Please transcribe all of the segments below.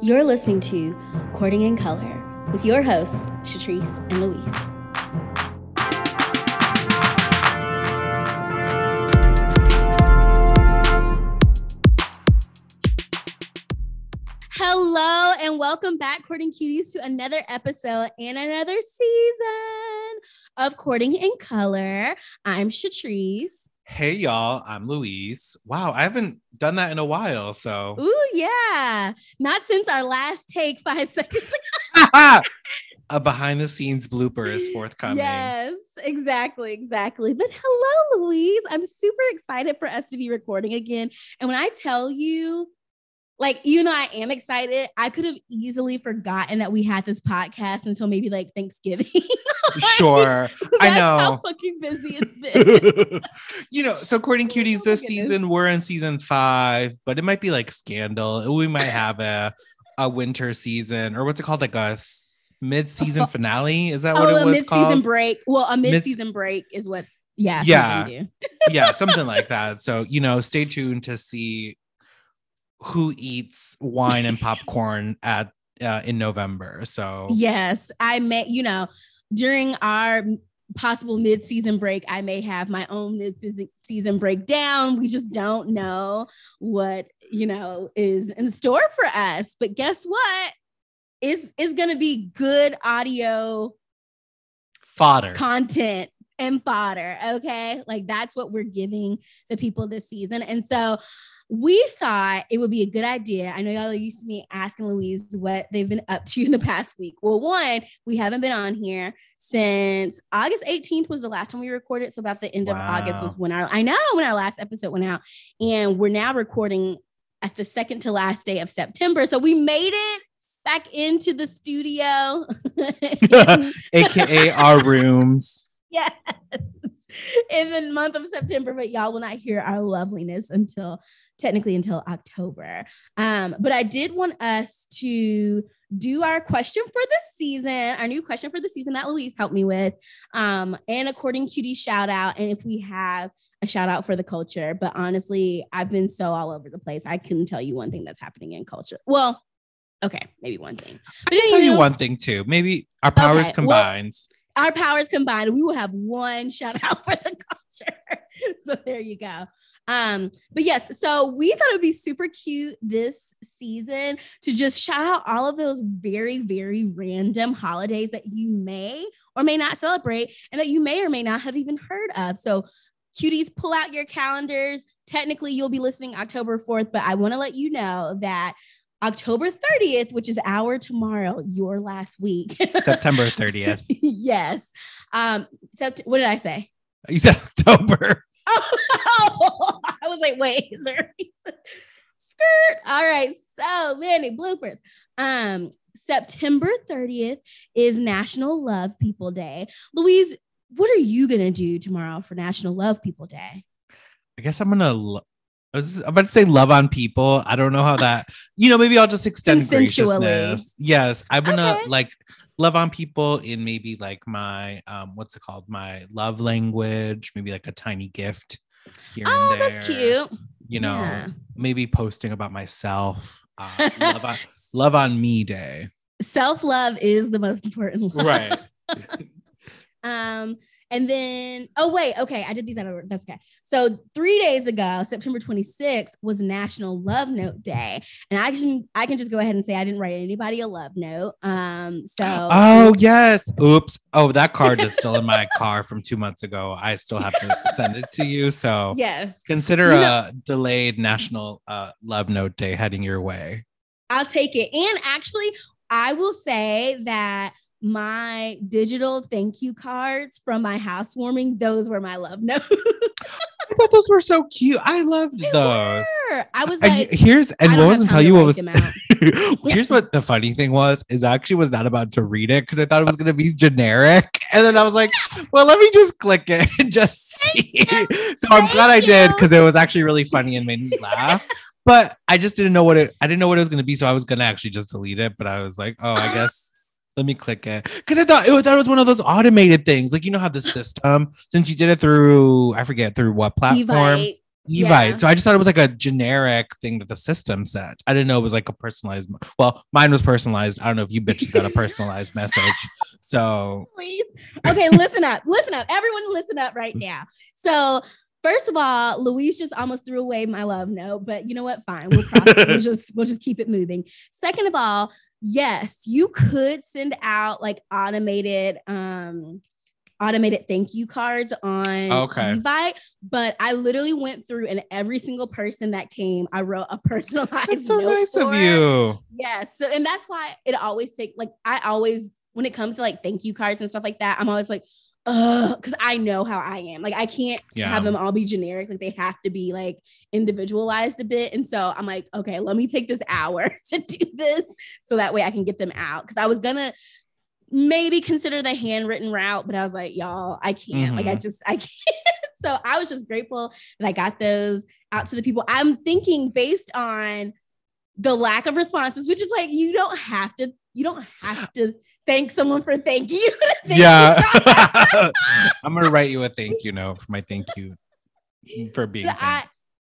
You're listening to Courting in Color with your hosts, Shatrice and Louise. Hello and welcome back, Courting Cuties, to another episode and another season of Courting in Color. I'm Shatrice. Hey y'all, I'm Louise. Wow, I haven't done that in a while. So, ooh, yeah, not since our last take five seconds. a behind the scenes blooper is forthcoming. Yes, exactly, exactly. But hello, Louise. I'm super excited for us to be recording again. And when I tell you, like even though I am excited, I could have easily forgotten that we had this podcast until maybe like Thanksgiving. like, sure, I know how fucking busy it's been. you know, so Courting oh Cuties, oh this season we're in season five, but it might be like Scandal. We might have a a winter season or what's it called, like a mid-season finale. Is that oh, what it oh, a was mid-season called? break. Well, a mid-season Mid- break is what. Yeah, yeah, yeah, something like that. So you know, stay tuned to see who eats wine and popcorn at uh, in November. So yes, I may. You know, during our possible mid-season break, I may have my own mid-season breakdown. We just don't know what you know is in store for us. But guess what? Is is going to be good audio fodder content and fodder. Okay, like that's what we're giving the people this season, and so we thought it would be a good idea. I know y'all are used to me asking Louise what they've been up to in the past week. Well, one, we haven't been on here since August 18th was the last time we recorded. So about the end wow. of August was when our I know when our last episode went out. And we're now recording at the second to last day of September. So we made it back into the studio. AKA our rooms. Yes. In the month of September, but y'all will not hear our loveliness until technically until October. Um, but I did want us to do our question for the season, our new question for the season that Louise helped me with, um, and according cutie shout out. And if we have a shout out for the culture, but honestly, I've been so all over the place. I couldn't tell you one thing that's happening in culture. Well, okay, maybe one thing. But I can tell you one thing too. Maybe our powers okay, combined. Well, our powers combined, we will have one shout out for the culture. so there you go. Um, but yes, so we thought it would be super cute this season to just shout out all of those very, very random holidays that you may or may not celebrate and that you may or may not have even heard of. So, cuties, pull out your calendars. Technically, you'll be listening October 4th, but I want to let you know that October 30th, which is our tomorrow, your last week. September 30th. yes. Um, sept- what did I say? You said October. Oh, I was like, wait, is there skirt? All right, so many bloopers. Um, September 30th is National Love People Day. Louise, what are you gonna do tomorrow for National Love People Day? I guess I'm gonna. Lo- I was about to say love on people. I don't know how that. You know, maybe I'll just extend graciousness. Yes, I'm gonna okay. like love on people in maybe like my um what's it called my love language maybe like a tiny gift here oh and there. that's cute you know yeah. maybe posting about myself uh, love, on, love on me day self-love is the most important love. right um and then, oh, wait, okay, I did these out of order. That's okay. So three days ago, September 26th was National Love Note Day. And I can I can just go ahead and say I didn't write anybody a love note. Um, so Oh oops. yes. Oops. Oh, that card is still in my car from two months ago. I still have to send it to you. So yes. Consider you know, a delayed National uh, Love Note Day heading your way. I'll take it. And actually, I will say that my digital thank you cards from my housewarming, those were my love notes. I thought those were so cute. I loved they those. Were. I was like, here's and what was not tell you what was. here's what the funny thing was is I actually was not about to read it because I thought it was going to be generic, and then I was like, well, let me just click it and just see. so I'm glad I did because it was actually really funny and made me laugh. But I just didn't know what it. I didn't know what it was going to be, so I was going to actually just delete it. But I was like, oh, I guess let me click it because I thought it was, was one of those automated things. Like you know how the system, since you did it through, I forget through what platform. Evite. Evite. Yeah. So I just thought it was like a generic thing that the system sent. I didn't know it was like a personalized. Well, mine was personalized. I don't know if you bitches got a personalized message. So Please. Okay, listen up. Listen up. Everyone listen up right now. So First of all, Louise just almost threw away my love note, but you know what? Fine. We'll, we'll just we'll just keep it moving. Second of all, yes, you could send out like automated um automated thank you cards on Okay. Evite, but I literally went through and every single person that came, I wrote a personalized it's so note nice of for. you. Yes. So, and that's why it always take like I always when it comes to like thank you cards and stuff like that, I'm always like, because I know how I am. Like I can't Yeah. have them all be generic. Like they have to be like individualized a bit. And so I'm like, okay, let me take this hour to do this so that way I can get them out. Cause I was gonna maybe consider the handwritten route, but I was like, y'all, I can't. Like I Mhm. just I can't. so I was just grateful that I got those out to the people. I'm thinking based on the lack of responses, which is like you don't have to, you don't have to thank someone for thank you. Thank yeah. you. I'm gonna write you a thank you note for my thank you for being but, I,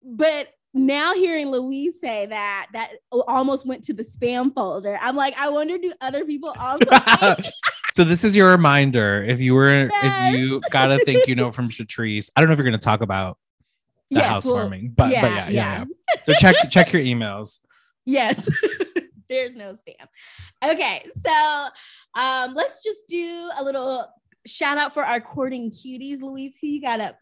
but now hearing Louise say that, that almost went to the spam folder. I'm like, I wonder, do other people also? so this is your reminder. If you were Yes. if you got a thank you note from Shatrice, I don't know if you're gonna talk about the Yes, well, housewarming, but yeah, but yeah, yeah. yeah. So check check your emails. Yes. There's no spam. Okay, so um, let's just do a little shout out for our courting cuties. Louise, who you got up?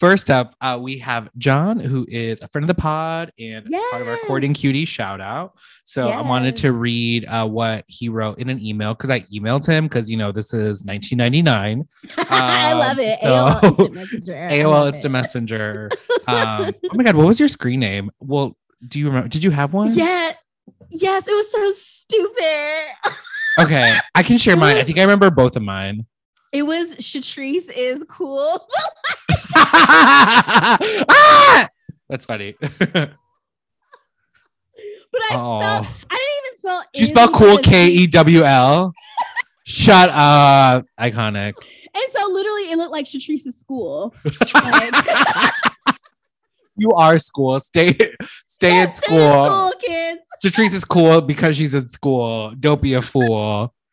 First up, uh, we have John, who is a friend of the pod and part of our courting cutie shout out. So I wanted to read uh, what he wrote in an email because I emailed him because you know this is 1999. I Um, love it. so- AOL Instant Messenger. AOL Instant. Messenger. Um, oh my god, what was your screen name? Well, do you remember? Did you have one? Yeah. Yes, it was so stupid. Okay, I can share mine. I think I remember both of mine. It was Shatrice is cool. Ah! That's funny. But I Oh. spelled, I didn't even spell you spell cool K. E W L. Shut up. Iconic. And so literally it looked like Shatrice's school. Like, You are school. Stay stay in stay school. school, kids. Shatrice is cool because she's in school. Don't be a fool.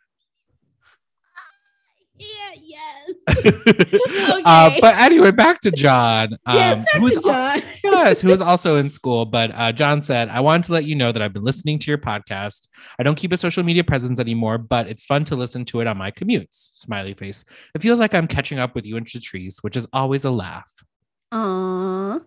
Yeah, yes. Uh, but anyway, back to John. Um, yes, back who's to John. yes, who is also in school. But uh, John said, I wanted to let you know that I've been listening to your podcast. I don't keep a social media presence anymore, but it's fun to listen to it on my commutes. Smiley face. It feels like I'm catching up with you and Shatrice, which is always a laugh. Aww.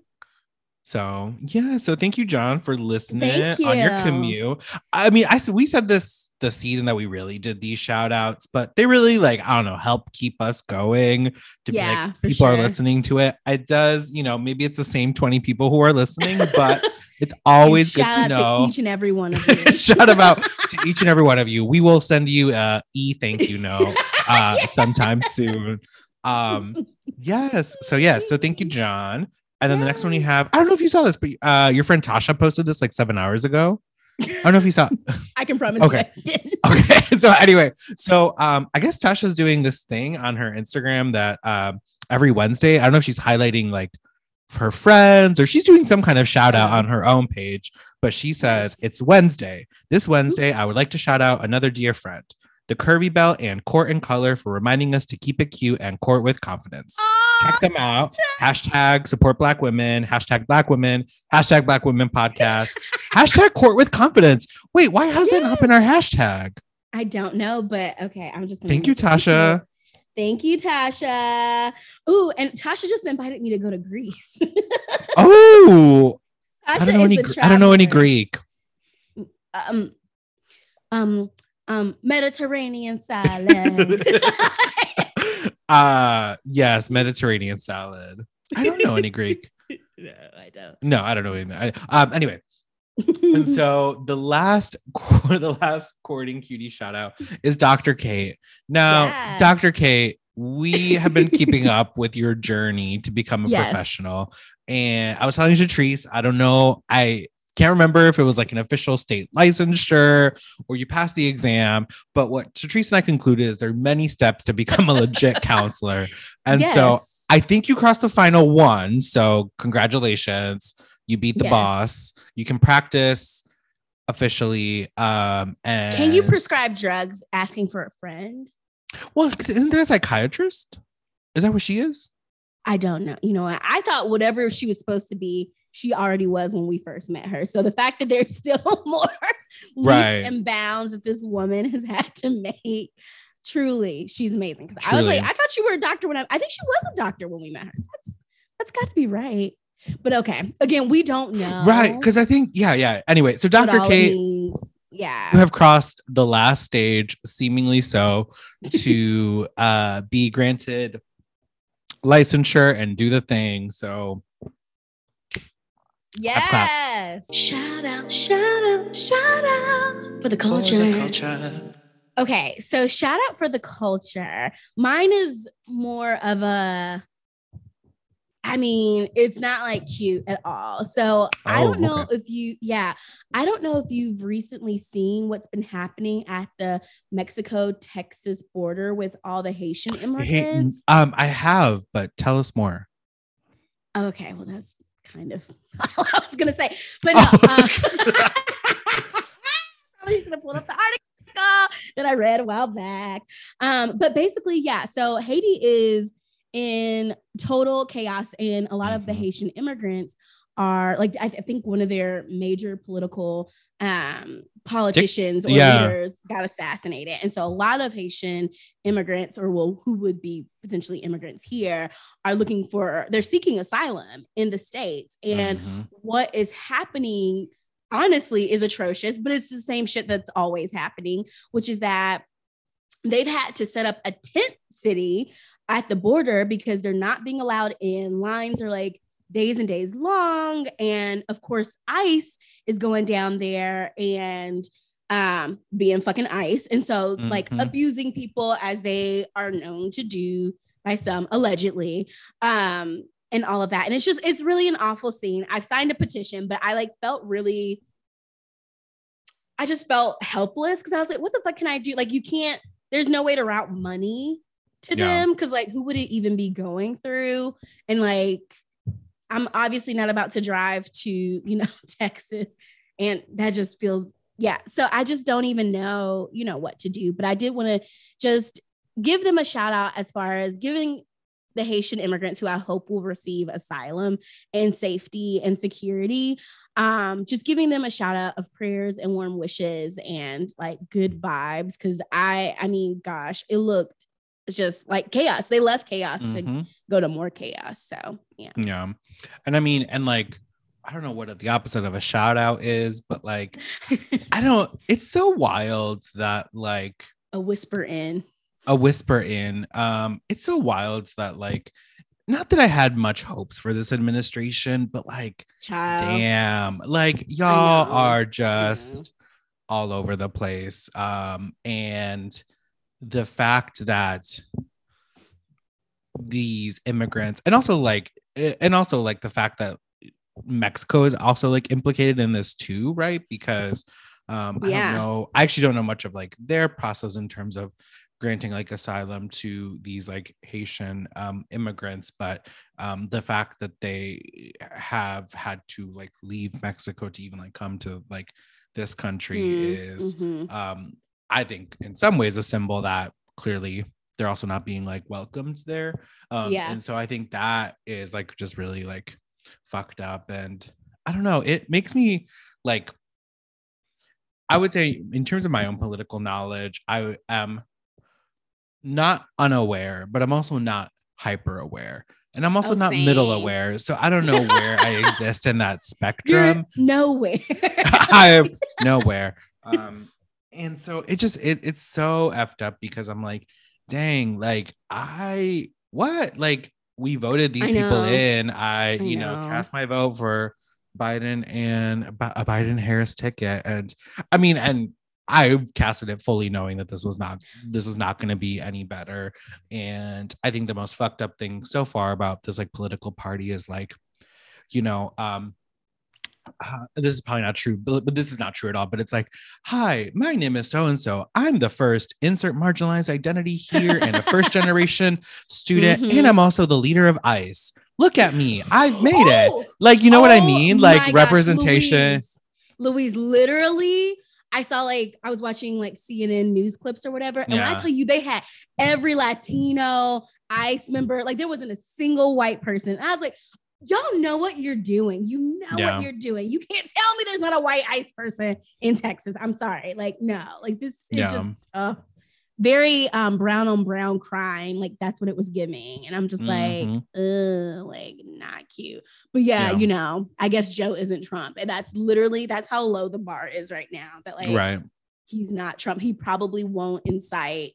So yeah, so thank you, John, for listening Thank on your commute. I mean, I we said this the season that we really did these shout outs, but they really like, I don't know, help keep us going to be like people are listening to it. It does, you know, maybe it's the same 20 people who are listening, but it's always good to out know. each and every one of you. Shout out to each and every one of you. We will send you a e thank you note uh sometime soon. Um yes. So yes. So thank you, John. And then the next one you have, I don't know if you saw this, but uh your friend Tasha posted this like seven hours ago. I don't know if you saw I can promise Okay. you I did. okay. So anyway, so um I guess Tasha's doing this thing on her Instagram that um every Wednesday. I don't know if she's highlighting like her friends or she's doing some kind of shout out on her own page, but she says it's Wednesday. This Wednesday, I would like to shout out another dear friend, the Kirby Belt and Courting in Color for reminding us to keep it cute and court with confidence. Check them out. Hashtag support black women, hashtag black women, hashtag black women podcast, hashtag court with confidence. Wait, why has that not been our hashtag? I don't know, but okay. I'm just gonna Thank you, Tasha. Thank you, Tasha. Ooh, and Tasha just invited me to go to Greece. Oh, I don't know any. I don't know any. Greek. Um, um, um, Mediterranean salad. uh yes, Mediterranean salad. I don't know any Greek. no, I don't. No, I don't know any. I, um, anyway, and so the last the last courting cutie shout out is Dr. Kate. Now, Yes. Dr. Kate, we have been keeping up with your journey to become a Yes. professional. And I was telling Shatrice, I don't know, I can't remember if it was like an official state licensure or you passed the exam. But what Shatrice and I concluded is there are many steps to become a legit counselor. And so I think you crossed the final one. So congratulations. You beat the Yes. boss. You can practice officially. Um and Can you prescribe drugs asking for a friend? Well, isn't there a psychiatrist? Is that what she is? I don't know. You know? I thought whatever she was supposed to be, she already was when we first met her. So the fact that there's still more Right. leaps and bounds that this woman has had to make, truly, she's amazing. Because I was like, I thought you were a doctor when I, I think she was a doctor when we met her. That's that's got to be right. But okay, again, we don't know. Right. Because I think, yeah, yeah. Anyway, so Dr. Kate, means. Yeah. you have crossed the last stage, seemingly so, to uh be granted licensure and do the thing. So Yes. Shout out, shout out, shout out for the culture. Okay, so shout out for the culture. Mine is more of a I mean, it's not like cute at all. So I Oh, don't know okay. if you, yeah, I don't know if you've recently seen what's been happening at the Mexico Texas border with all the Haitian Hey, immigrants. um, I have, but tell us more. Okay, well, that's kind of I was gonna say, but no. Uh, probably should have pulled up the article that I read a while back. Um, but basically, yeah. So Haiti is in total chaos, and a lot of the Mhm. Haitian immigrants are like I, I think one of their major political um politicians or yeah. leaders got assassinated and so a lot of haitian immigrants or well who would be potentially immigrants here are looking for they're seeking asylum in the states and Mhm. what is happening honestly is atrocious but it's the same shit that's always happening which is that they've had to set up a tent city at the border because they're not being allowed in lines are like days and days long and of course ICE is going down there and um being fucking ICE and so like Mhm. abusing people as they are known to do by some allegedly um and all of that and it's just it's really an awful scene i've signed a petition but i like felt really i just felt helpless because i was like what the fuck can i do like you can't there's no way to route money to Yeah. them because like who would it even be going through and like i'm obviously not about to drive to you know texas and that just feels yeah so i just don't even know you know what to do but i did want to just give them a shout out as far as giving the Haitian immigrants who I hope will receive asylum and safety and security. Um, just giving them a shout out of prayers and warm wishes and like good vibes. Cause I, I mean, gosh, it looked just like chaos. They left chaos to Mhm. go to more chaos. So yeah. Yeah. And I mean, and like, I don't know what the opposite of a shout out is, but like, I don't, it's so wild that like a whisper in. a whisper in, um, it's so wild that like, not that I had much hopes for this administration, but like, Child. damn, like y'all are just all over the place. Um, and the fact that these immigrants and also like eh, and also like the fact that Mexico is also like implicated in this too, right? Because um I don't know, I actually don't know much of like their process in terms of granting like asylum to these like Haitian um immigrants, but um the fact that they have had to like leave Mexico to even like come to like this country Mm, is mhm. um i think in some ways a symbol that clearly they're also not being like welcomed there um Yeah. and so i think that is like just really like fucked up and i don't know it makes me like i would say in terms of my own political knowledge i am not unaware but i'm also not hyper aware and i'm also Oh, not middle aware so i don't know where i exist in that You're spectrum nowhere. I am nowhere. Um, and so it just it it's so effed up because I'm like, dang, like I what like we voted these people in. I, you know, know. cast my vote for Biden and a Biden Harris ticket, and I mean, and I've casted it fully knowing that this was not this was not going to be any better. And I think the most fucked up thing so far about this like political party is like, you know, um, uh, this is probably not true, but, but this is not true at all. But it's like, hi, my name is so and so. I'm the first insert marginalized identity here and a first generation student, Mhm. and I'm also the leader of ICE. Look at me, I've made Oh! it. Like, you know what I Oh mean? Like gosh, representation. Louise, Louise, literally, I saw like I was watching like CNN news clips or whatever, and when I tell you they had every Latino ICE member, like there wasn't a single white person. And I was like, y'all know what you're doing. You know Yeah. what you're doing. You can't tell me there's not a white ICE person in Texas. I'm sorry. Like, no, like this is Yeah. just uh, very um brown on brown crime. Like that's what it was giving. And I'm just like, Mhm. ugh, like not cute. But yeah, Yeah. you know, I guess Joe isn't Trump. And that's literally that's how low the bar is right now. That like right. he's not Trump. He probably won't incite,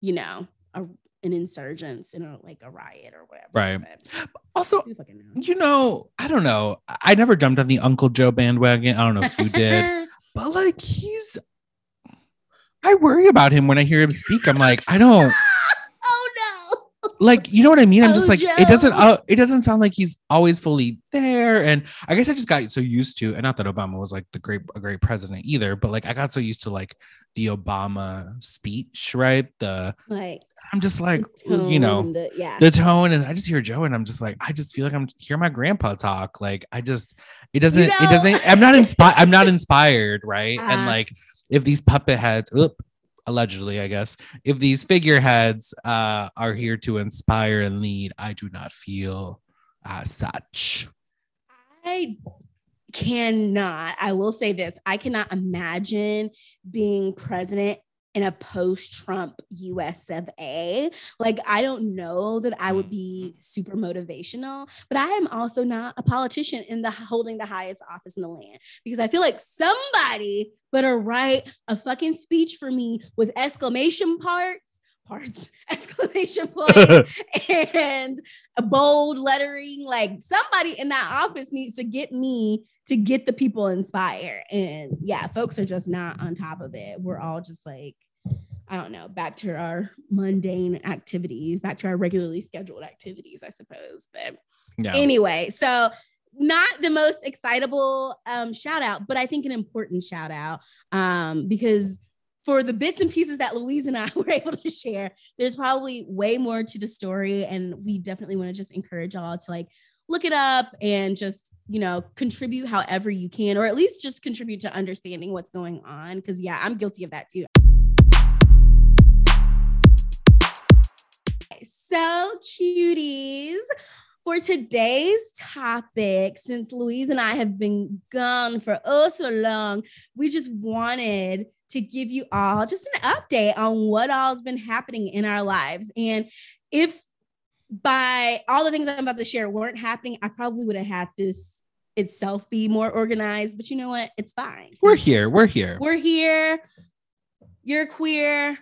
you know, a, an insurgence in a like a riot or whatever. Right. But Also, who fucking knows? you know, I don't know. I never jumped on the Uncle Joe bandwagon. I don't know if you did. but like he's I worry about him when I hear him speak. I'm like, I don't oh no. like you know what I mean? I'm just Oh, like it doesn't uh, it doesn't sound like he's always fully there. And I guess I just got so used to, and not that Obama was like the great a great president either, but like I got so used to like the Obama speech, right? The Like I'm just like, you know, the- yeah. the tone and I just hear Joe and I'm just like I just feel like I'm hearing my grandpa talk like I just it doesn't know- it doesn't I'm not inspired I'm not inspired right and Uh. like if these puppet heads allegedly I guess if these figureheads uh are here to inspire and lead I do not feel as such I cannot, I will say this I cannot imagine being president in a post Trump US of A. Like, I don't know that I would be mm-hmm. super motivational, but I am also not a politician in the holding the highest office in the land because I feel like somebody better write a fucking speech for me with exclamation parts. Parts, exclamation points, and a bold lettering. Like somebody in that office needs to get me to get the people inspired. And yeah, folks are just not on top of it. We're all just like, I don't know, back to our mundane activities, back to our regularly scheduled activities, I suppose. But yeah anyway, so not the most excitable um, shout out, but I think an important shout out um, because for the bits and pieces that Louise and I were able to share, there's probably way more to the story. And we definitely want to just encourage y'all to like look it up and just, you know, contribute however you can, or at least just contribute to understanding what's going on. Cause yeah, I'm guilty of that too. So, cuties, for today's topic, since Louise and I have been gone for oh so long, we just wanted to give you all just an update on what all's been happening in our lives. And if by all the things I'm about to share weren't happening, I probably would have had this itself be more organized. But you know what? It's fine. we're here we're here We're here. You're queer.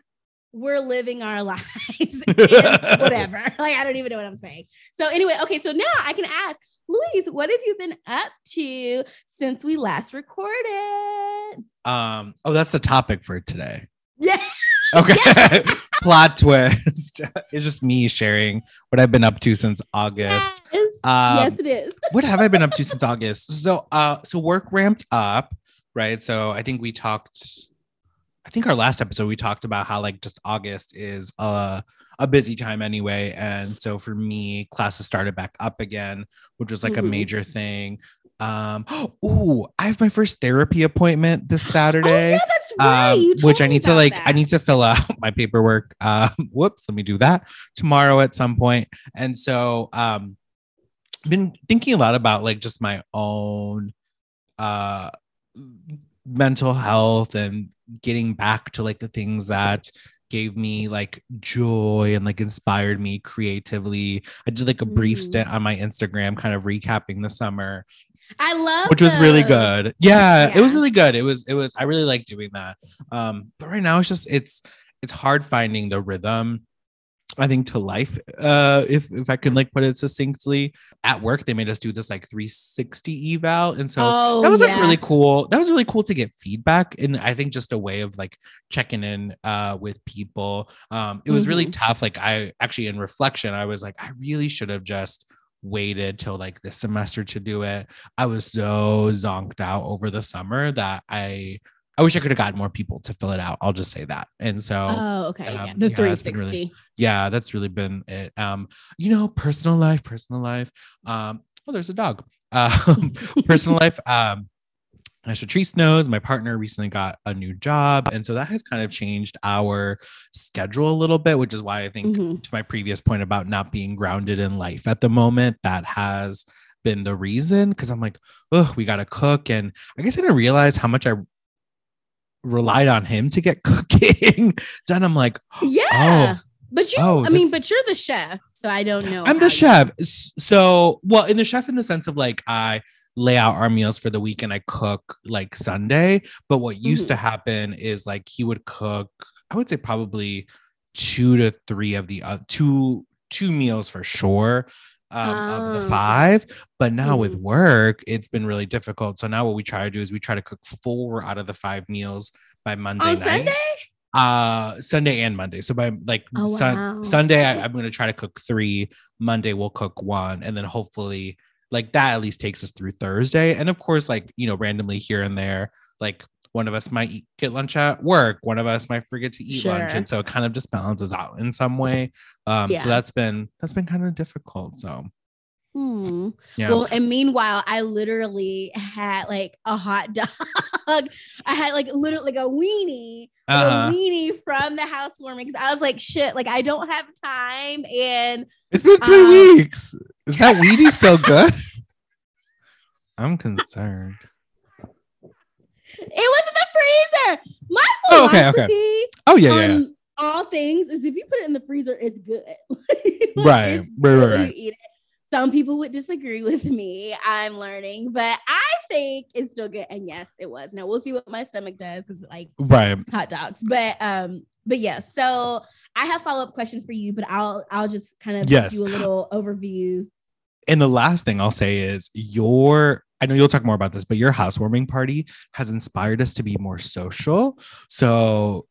We're living our lives. Whatever. Like, I don't even know what I'm saying. So, anyway, okay. So now I can ask Louise, what have you been up to since we last recorded? um oh that's the topic for today Yeah. Okay. Plot twist. It's just me sharing what I've been up to since August. Yes. Um, yes, it is. what have I been up to since August? So uh so work ramped up, right? So I think we talked I think our last episode we talked about how like just August is uh a busy time anyway. And so for me, classes started back up again, which was like a Mhm. major thing. Um oh, I have my first therapy appointment this Oh, Saturday yeah, that's right. um, which I need to like, that. I need to fill out my paperwork. Um, whoops, let me do that tomorrow at some point. And so, um, been thinking a lot about like just my own, uh, mental health and getting back to like the things that gave me like joy and like inspired me creatively. I did like a brief Mhm. stint on my Instagram, kind of recapping the summer I love which was really good. Yeah, it was really good. It was it was I really like doing that. Um but right now it's just it's it's hard finding the rhythm I think to life uh if if I can like put it succinctly. At work they made us do this like 360 eval and so Oh, that was like really cool. That was really cool to get feedback and I think just a way of like checking in uh with people. Um it was really Mhm. tough like I actually in reflection I was like I really should have just waited till like this semester to do it. I was so zonked out over the summer that I I wish I could have gotten more people to fill it out. I'll just say that. And so, oh, okay, um, yeah. the yeah, 360. Really, yeah, that's really been it. Um, you know, personal life, personal life. Um, oh, there's a dog. Um, personal life. Um, as Shatrice knows, my partner recently got a new job. And so that has kind of changed our schedule a little bit, which is why I think mm-hmm. to my previous point about not being grounded in life at the moment, that has been the reason. Cause I'm like, oh, we got to cook. And I guess I didn't realize how much I relied on him to get cooking done. I'm like, yeah. Oh, but you, oh, I mean, but you're the chef, so I don't know. I'm the chef. So, well, in the chef in the sense of like I lay out our meals for the week and I cook like Sunday. But what used mm-hmm. to happen is like he would cook, I would say probably two to three of the uh, two two meals for sure um, of the oh. five. But now mm-hmm. with work, it's been really difficult. So now what we try to do is we try to cook four out of the five meals by Monday On night. Sunday? Uh Sunday and Monday. So by like oh, sun- wow. Sunday, I, I'm gonna try to cook three. Monday we'll cook one, and then hopefully like that at least takes us through Thursday. And of course, like, you know, randomly here and there, like one of us might eat, get lunch at work, one of us might forget to eat sure. lunch. And so it kind of just balances out in some way. Um, yeah. so that's been that's been kind of difficult. So Hmm. Yeah. Well, and meanwhile, I literally had like a hot dog. I had like literally like a weenie, uh-huh. a weenie from the housewarming because I was like, shit, like I don't have time. And it's been three um, weeks. Is that weenie still good? I'm concerned. It was in the freezer. My philosophy oh, okay, okay. Oh yeah, yeah. All things is if you put it in the freezer, it's good. right, right, right, right. You eat it. Some people would disagree with me. I'm learning, but I think it's still good. And yes, it was. Now we'll see what my stomach does because like right hot dogs. But um, but yes. Yeah, so I have follow up questions for you, but I'll I'll just kind of yes. do a little overview. And the last thing I'll say is your I know you'll talk more about this, but your housewarming party has inspired us to be more social. So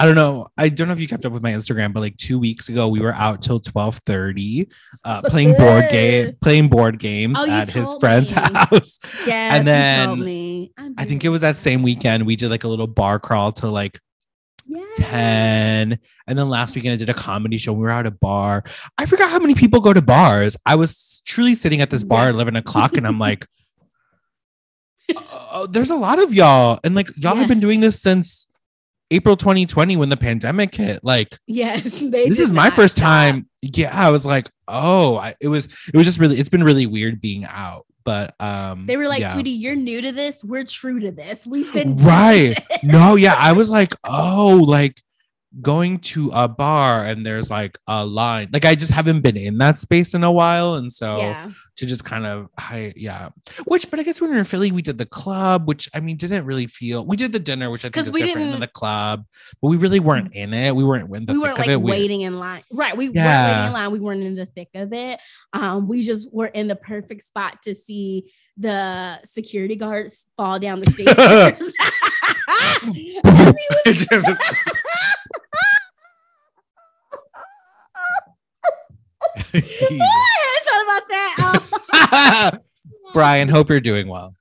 I don't know. I don't know if you kept up with my Instagram, but like two weeks ago, we were out till twelve thirty, uh, playing board game, playing board games oh, at his friend's me. house. Yeah, and then I think it was that same weekend we did like a little bar crawl to like yeah. 10 and then last weekend i did a comedy show we were at a bar i forgot how many people go to bars i was truly sitting at this bar yeah. at 11 o'clock and i'm like oh, there's a lot of y'all and like y'all yes. have been doing this since April 2020 when the pandemic hit. Like, yes, this is my first time. Yeah, I was like, oh, I, it was it was just really it's been really weird being out. But um they were like, yeah. sweetie, you're new to this. We're true to this. We've been right. no, yeah, I was like, oh, like going to a bar and there's like a line. Like I just haven't been in that space in a while, and so yeah to just kind of I yeah. Which, but I guess when we were in Philly, we did the club, which I mean didn't really feel. We did the dinner, which I think is we different than the club, but we really weren't in it. We weren't in the we weren't like waiting we, in line. Right. We yeah. weren't waiting in line. We weren't in the thick of it. Um, we just were in the perfect spot to see the security guards fall down the stairs. I thought about that. Oh. Brian, hope you're doing well.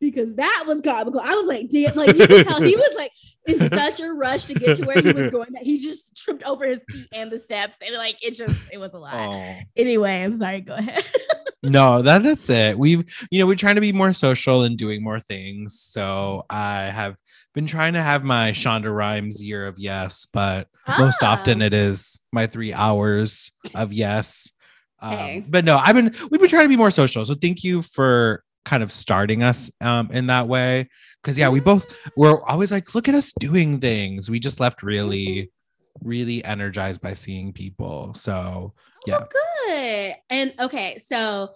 Because that was comical. I was like, damn, like you could tell he was like in such a rush to get to where he was going that he just tripped over his feet and the steps. And like it just it was a lot. Oh. Anyway, I'm sorry, go ahead. no, that, that's it. We've you know, we're trying to be more social and doing more things. So I have been trying to have my Shonda Rhimes year of yes, but ah. most often it is my three hours of yes. Um, But no, I've been we've been trying to be more social. So thank you for kind of starting us um, in that way. Because yeah, we both were always like, look at us doing things. We just left really, really energized by seeing people. So yeah, oh, good. And okay, so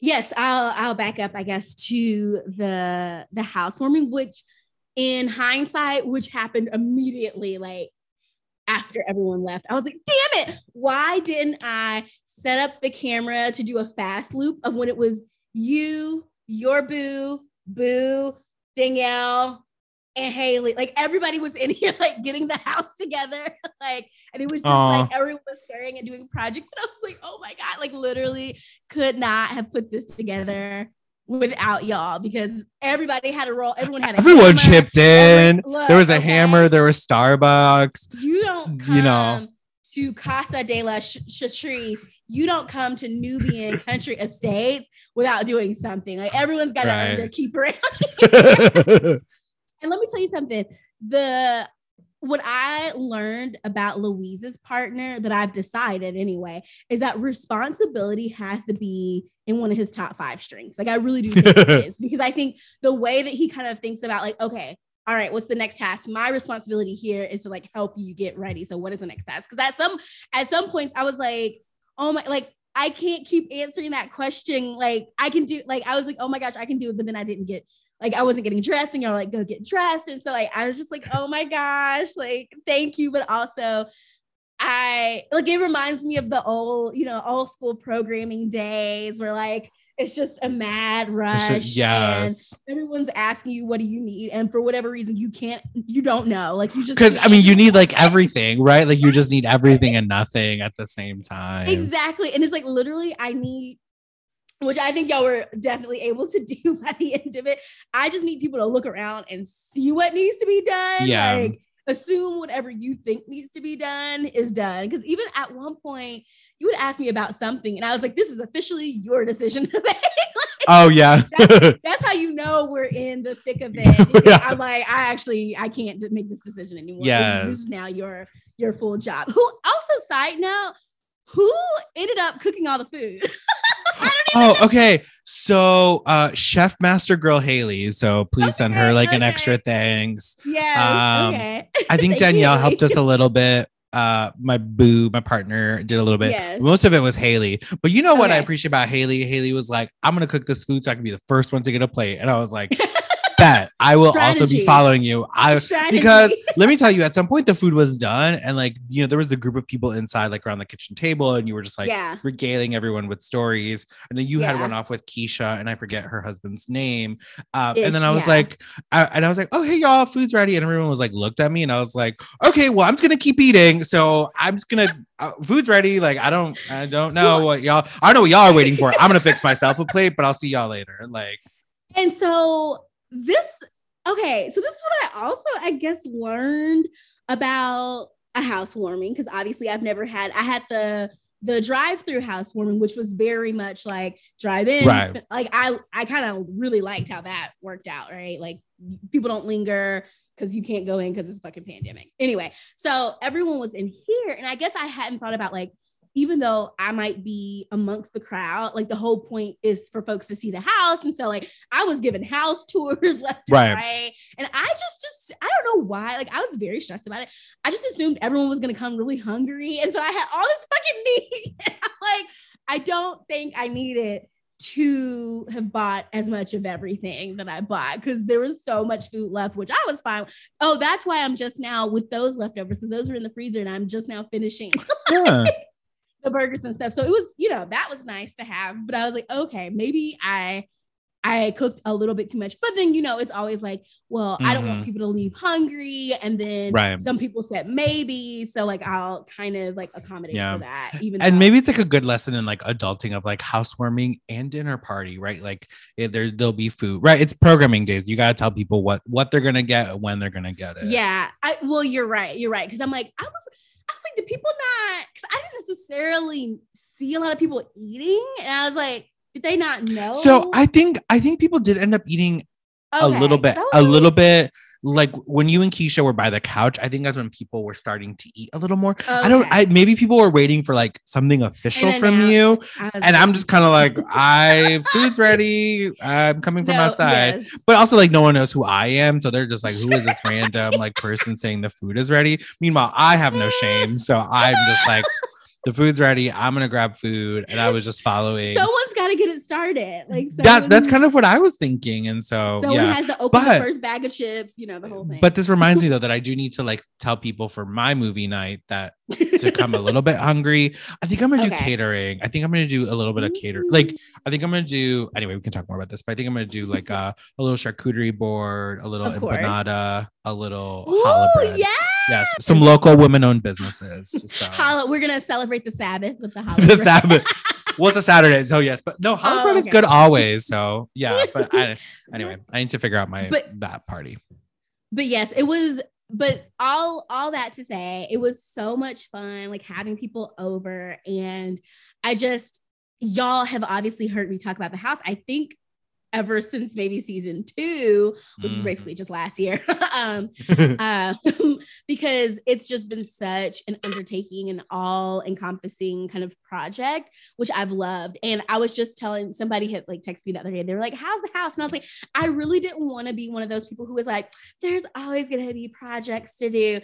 yes, I'll I'll back up, I guess, to the the housewarming, which in hindsight, which happened immediately, like after everyone left, I was like, damn it, why didn't I set up the camera to do a fast loop of when it was you, your boo, boo, Danielle, and Haley, like everybody was in here, like getting the house together, like, and it was just Aww. like everyone was staring and doing projects, and I was like, oh my god, like literally could not have put this together without y'all because everybody had a role. Everyone had a everyone hammer. chipped in. look, there was a okay. hammer. There was Starbucks. You don't, you know, to Casa de la Chartreuse. You don't come to Nubian Country Estates without doing something. Like everyone's got right. to earn their keep around. and let me tell you something. The what I learned about Louise's partner that I've decided anyway is that responsibility has to be in one of his top five strengths. Like I really do think it is because I think the way that he kind of thinks about like, okay, all right, what's the next task? My responsibility here is to like help you get ready. So what is the next task? Because at some at some points I was like, oh my, like I can't keep answering that question. Like I can do, like I was like, oh my gosh, I can do it, but then I didn't get like I wasn't getting dressed and you're like, go get dressed. And so like I was just like, oh my gosh, like thank you. But also I like it reminds me of the old, you know, old school programming days where like it's just a mad rush. yes. And everyone's asking you, what do you need? And for whatever reason, you can't, you don't know. Like you just because I mean, you need like everything, right? Like you just need everything and nothing at the same time. Exactly. And it's like literally, I need which I think y'all were definitely able to do by the end of it. I just need people to look around and see what needs to be done. Yeah. Like assume whatever you think needs to be done is done. Because even at one point, you would ask me about something, and I was like, "This is officially your decision to make." oh yeah, that's, that's, how you know we're in the thick of it. yeah. I'm like, I actually I can't make this decision anymore. Yeah, this, this is now your your full job. Who also side note, who ended up cooking all the food? oh, okay. So, uh, Chef Master Girl Haley. So please okay, send her like okay. an extra thanks. Yeah. Um, okay. I think Danielle helped us a little bit. Uh, my boo, my partner did a little bit. Yes. Most of it was Haley. But you know what. I appreciate about Haley? Haley was like, I'm gonna cook this food so I can be the first one to get a plate. And I was like, bet I will Strategy. also be following you. I Strategy. because let me tell you, at some point the food was done, and like you know, there was a group of people inside, like around the kitchen table, and you were just like yeah. regaling everyone with stories. And then you yeah. had one off with Keisha, and I forget her husband's name. Uh, and then I was yeah. like, I, and I was like, oh hey y'all, food's ready, and everyone was like looked at me, and I was like, okay, well I'm just gonna keep eating, so I'm just gonna uh, food's ready. Like I don't, I don't know what y'all, I don't know what y'all are waiting for. I'm gonna fix myself a plate, but I'll see y'all later. Like. And so this okay so this is what i also i guess learned about a housewarming because obviously i've never had i had the the drive-through housewarming which was very much like drive in. Right. like i i kind of really liked how that worked out right? Like people don't linger because you can't go in because it's fucking pandemic. Anyway so everyone was in here and i guess i hadn't thought about like even though I might be amongst the crowd, like the whole point is for folks to see the house. And so like I was given house tours left right. and right. And I just just I don't know why. Like I was very stressed about it. I just assumed everyone was gonna come really hungry. And so I had all this fucking meat. like, I don't think I needed to have bought as much of everything that I bought because there was so much food left, which I was fine. Oh, that's why I'm just now with those leftovers because those were in the freezer and I'm just now finishing. Yeah the burgers and stuff. So it was, you know, that was nice to have. But I was like, okay, maybe I I cooked a little bit too much. But then, you know, it's always like, well, mm-hmm. I don't want mm-hmm. people to leave hungry. And then right. some people said maybe. So like I'll kind of like accommodate yeah. for that. Even and though- maybe it's like a good lesson in like adulting of like housewarming and dinner party, right? Like it, there there'll be food, right? It's programming days. You gotta tell people what what they're gonna get when they're gonna get it. Yeah. I well, you're right. You're right. Cause I'm like, I was like, do people not? Because I didn't necessarily see a lot of people eating, and I was like, did they not know? So I think I think people did end up eating okay. a little bit, a little bit like when you and Keisha were by the couch, I think that's when people were starting to eat a little more. Okay. I don't I maybe people were waiting for like something official from you. And I'm just kind of like, I food's ready. I'm coming from no, outside. Yes. But also like no one knows who I am. So they're just like, who is this random like person saying the food is ready? Meanwhile, I have no shame. So I'm just like the food's ready. I'm gonna grab food, and I was just following. Someone's got to get it started. Like that. That's kind of what I was thinking, and so someone yeah. has to open But- the first bag of chips. You know the whole thing. But this reminds me though that I do need to like tell people for my movie night that to come a little bit hungry. I think I'm gonna do catering. I think I'm gonna do a little bit of cater. Like mm. I think I'm gonna do anyway. We can talk more about this, but I think I'm gonna do like a, a little charcuterie board, a little empanada, a little Ooh, yeah. Yes, some local women-owned businesses. So. Challah- we're gonna celebrate the Sabbath with the holiday. the Sabbath. Well, it's a Saturday, so yes, but no, challah Oh, bread is good always. So yeah, but I, anyway, I need to figure out my But- that party. but yes, it was. But all all that to say, it was so much fun, like having people over, and I just y'all have obviously heard me talk about the house. I think ever since maybe season two, which is Mhm. basically just last year. um, uh, because it's just been such an undertaking and all encompassing kind of project, which I've loved. And I was just telling somebody had like texted me the other day, they were like, How's the house? And I was like, I really didn't want to be one of those people who was like, There's always going to be projects to do.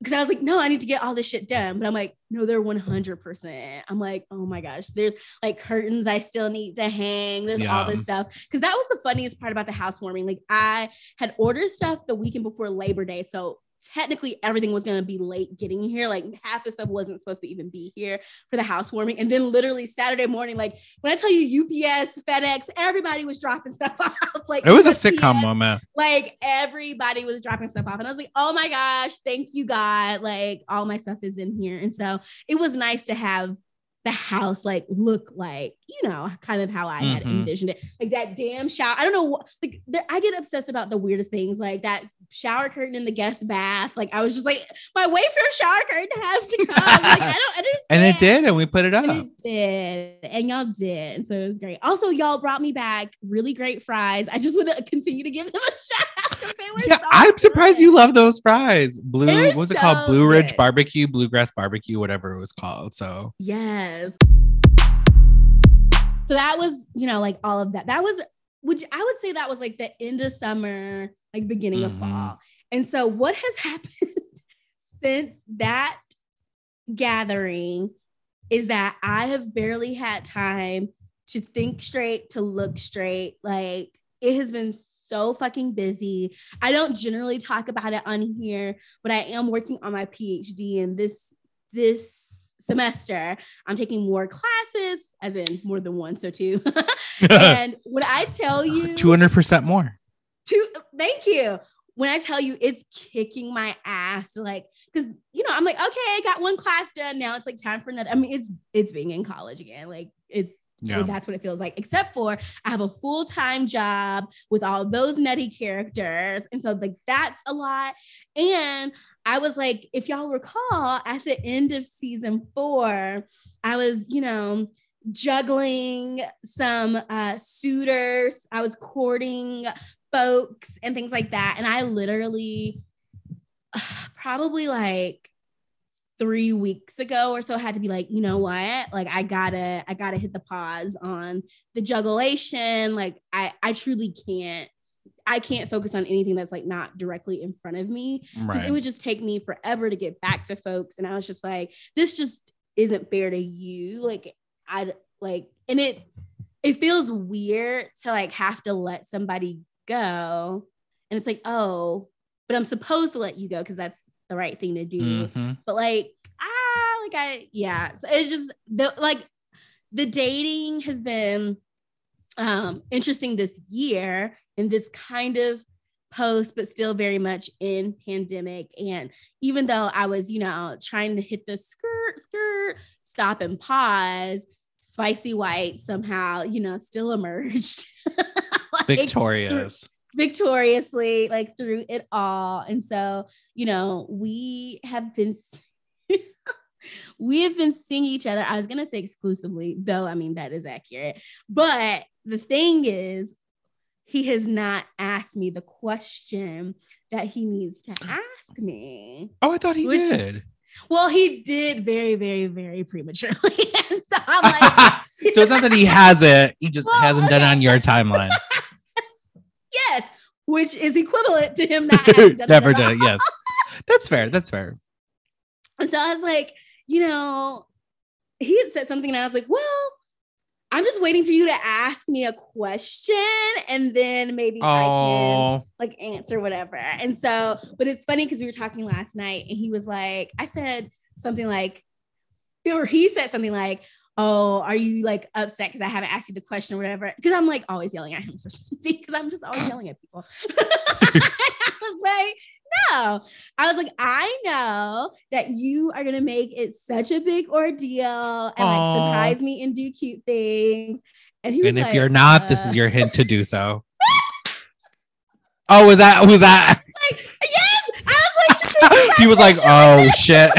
Because I was like, no, I need to get all this shit done. But I'm like, no, they're 100%. I'm like, oh my gosh, there's like curtains I still need to hang. There's all this stuff. Because that was the funniest part about the housewarming. Like, I had ordered stuff the weekend before Labor Day. So technically everything was going to be late getting here. Like half the stuff wasn't supposed to even be here for the housewarming. And then literally Saturday morning, like when I tell you UPS, FedEx, everybody was dropping stuff off. Like It was a sitcom moment. Like everybody was dropping stuff off. And I was like, oh my gosh, thank you, God. Like all my stuff is in here. And so it was nice to have the house like look like you know kind of how I had Mhm. envisioned it. Like that damn shower I don't know what like there, I get obsessed about the weirdest things like that shower curtain in the guest bath. Like I was just like my Wayfair shower curtain has to come. Like I don't understand. And it did, and we put it up. and it did and y'all did and so it was great. Also y'all brought me back really great fries. I just want to continue to give them a shout out 'cause they were Yeah, so I'm surprised good. you love those fries. Blue, They're what was it called? Blue Ridge good. Barbecue, Bluegrass Barbecue, whatever it was called. So Yes. So that was, you know, like all of that. That was, which I would say that was like the end of summer, like beginning Mhm. of fall. And so what has happened since that gathering is that I have barely had time to think straight, to look straight. Like it has been so fucking busy. I don't generally talk about it on here, but I am working on my PhD and this this semester I'm taking more classes, as in more than one, so two. and when I tell you two hundred percent more. two thank you when i tell you it's kicking my ass like because you know i'm like okay i got one class done now it's like time for another i mean it's it's being in college again like it's Yeah. that's what it feels like except for i have a full-time job with all those nutty characters. And so like that's a lot. And i was like if y'all recall at the end of season four i was you know juggling some uh suitors. I was courting folks and things like that. And i literally probably like three weeks ago or so had to be like you know what? Like i gotta i gotta hit the pause on the jugulation like i i truly can't i can't focus on anything that's like not directly in front of me because Right. it would just take me forever to get back to folks. And i was just like this just isn't fair to you. Like i like and it it feels weird to like have to let somebody go. And it's like oh but i'm supposed to let you go because that's the right thing to do Mhm. but like ah like i yeah so it's just the like the dating has been um interesting this year in this kind of post but still very much in pandemic and even though i was you know trying to hit the skirt skirt stop and pause spicy white somehow you know still emerged Like, Victorious. Victoriously like through it all. And so you know we have been we have been seeing each other. I was going to say exclusively though i mean that is accurate. But the thing is he has not asked me the question that he needs to ask me. Oh, I thought he Which- did. well he did very very very prematurely. And so i'm like so it's not that he has it; he just Well, hasn't done it on your timeline. Yes which is equivalent to him not having done Never did it. Yes, that's fair. That's fair. So I was like, you know, he had said something and I was like, well, I'm just waiting for you to ask me a question and then maybe I can like answer whatever. And so, but it's funny because we were talking last night and he was like, I said something like, or he said something like, Oh, are you like upset because I haven't asked you the question or whatever? Because I'm like always yelling at him for something because I'm just always yelling at people. I was like, no. I was like, I know that you are gonna make it such a big ordeal and like surprise me and do cute things. And he And if like, you're not, uh, this is your hint to do so. oh, was that was that like, yes. I was like, "Shit, he was like, oh shit.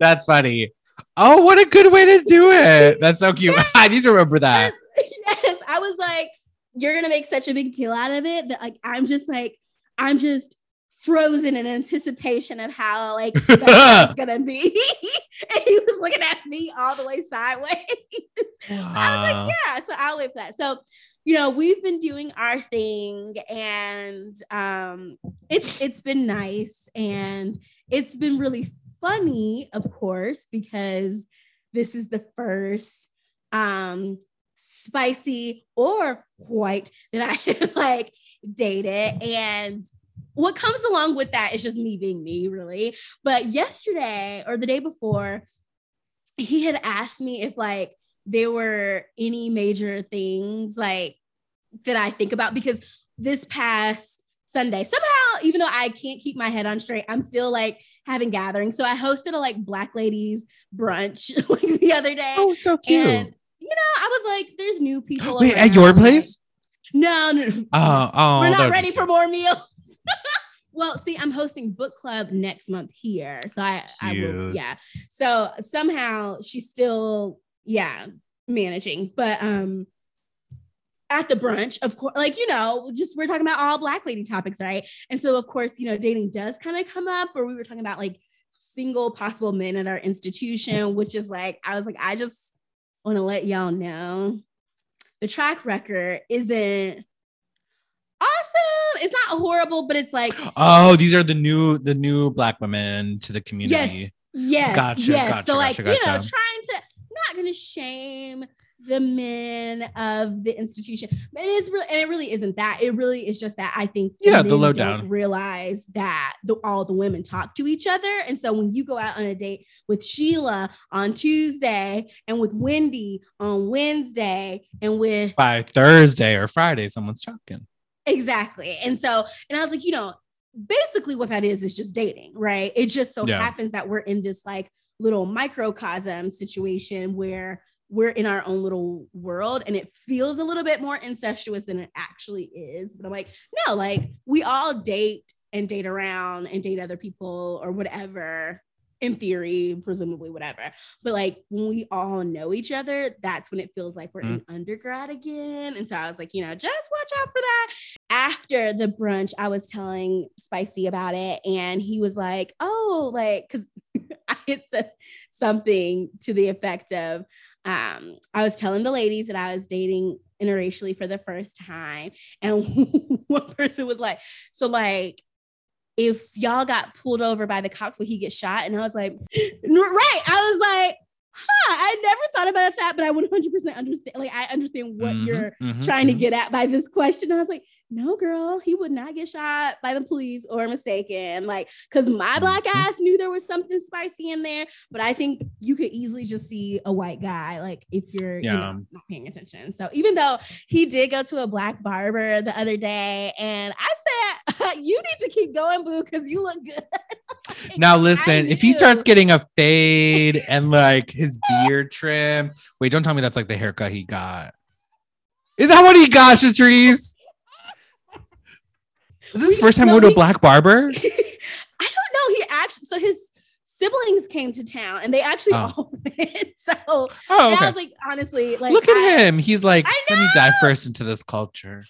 That's funny. Oh, what a good way to do it. That's so cute. I need to remember that. yes. I was like, you're gonna make such a big deal out of it that like I'm just like, I'm just frozen in anticipation of how like it's gonna be. and he was looking at me all the way sideways. I was like, yeah, so I'll wait for that. So, you know, we've been doing our thing and um it's it's been nice and it's been really funny, of course, because this is the first um spicy or white that I like dated. And what comes along with that is just me being me really. But yesterday or the day before he had asked me if like there were any major things like that I think about because this past Sunday, somehow, even though I can't keep my head on straight, I'm still like having gatherings. So I hosted a like black ladies brunch like the other day. Oh, so cute. and you know, I was like, there's new people. Wait, at your place? No, no, no. Oh, oh, we're not ready for more meals. well, see, I'm hosting book club next month here. So I, I will, yeah. So somehow she's still, yeah, managing. But um at the brunch, of course, like you know, just we're talking about all black lady topics, right? And so of course, you know, dating does kind of come up, or we were talking about like single possible men at our institution, which is like, I was like, I just want to let y'all know the track record isn't awesome. It's not horrible, but it's like Oh, these are the new the new black women to the community. yes, yes, Gotcha, yes. gotcha, so like gotcha, you know, trying to not gonna shame the men of the institution, but it is really and it really isn't that. It really is just that I think Yeah, the men lowdown. realize that the, all the women talk to each other, and so when you go out on a date with Sheila on Tuesday and with Wendy on Wednesday and with By Thursday or Friday, someone's talking. Exactly. And so, and I was like, you know, basically what that is is just dating, right? It just so Yeah. happens that we're in this like little microcosm situation where we're in our own little world and it feels a little bit more incestuous than it actually is. But I'm like, no, like we all date and date around and date other people or whatever. In theory, presumably, whatever. But like when we all know each other, that's when it feels like we're in mm-hmm. undergrad again. And so I was like, you know, just watch out for that after the brunch, I was telling Spicy about it, and he was like, "Oh, like," because I had said something to the effect of, um, "I was telling the ladies that I was dating interracially for the first time," and one person was like, "So, like." If y'all got pulled over by the cops, would he get shot? And I was like, right. I was like, huh, thought about that, but I 100% understand. Like, I understand what Mhm, you're mhm, trying to mhm. get at by this question. I was like, no, girl, he would not get shot by the police or mistaken. Like, because my black Mhm. ass knew there was something spicy in there, but I think you could easily just see a white guy, like if you're you know, not paying attention. So even though he did go to a black barber the other day, and I said, you need to keep going, boo, because you look good. Now listen, if he starts getting a fade and like his beard trim, wait, don't tell me that's like the haircut he got. Is that what he got, Shatrice? Is this his first time no, going to a black barber? I don't know. He actually, so his siblings came to town and they actually Oh. all went. So Oh, and I was like, honestly, like, Look at I- him. He's like, I let me dive first into this culture.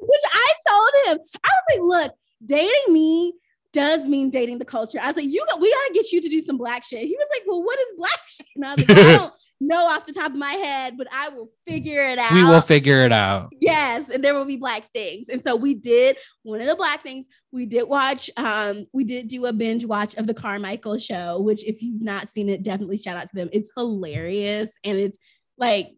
Which I told him, I was like, look, dating me does mean dating the culture. I was like, you got, we gotta get you to do some black shit. He was like, well, what is black shit? And I was like, I don't know off the top of my head, but I will figure it out. We will figure it out. Yes, and there will be black things. And so we did one of the black things. We did watch, um, we did do a binge watch of the Carmichael show, which if you've not seen it, definitely shout out to them. It's hilarious and it's like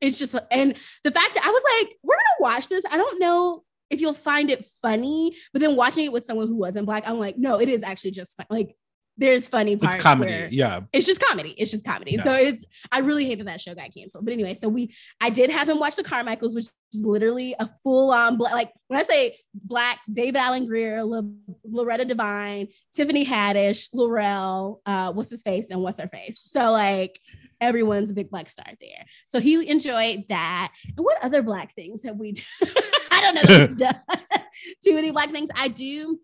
it's just and the fact that I was like, we're gonna watch this. I don't know if you'll find it funny, but then watching it with someone who wasn't black, I'm like, no, it is actually just fun. like there's funny parts. It's comedy, yeah. It's just comedy. It's just comedy. So it's I really hated that show got canceled. But anyway, so we I did have him watch the Carmichaels, which is literally a full on black. Like when I say black, Dave Alan Grier, L- Loretta Devine, Tiffany Haddish, Laurel, uh, what's his face, and what's her face. So like everyone's a big black star there. So he enjoyed that. And what other black things have we done? I don't know. done too many black things. I do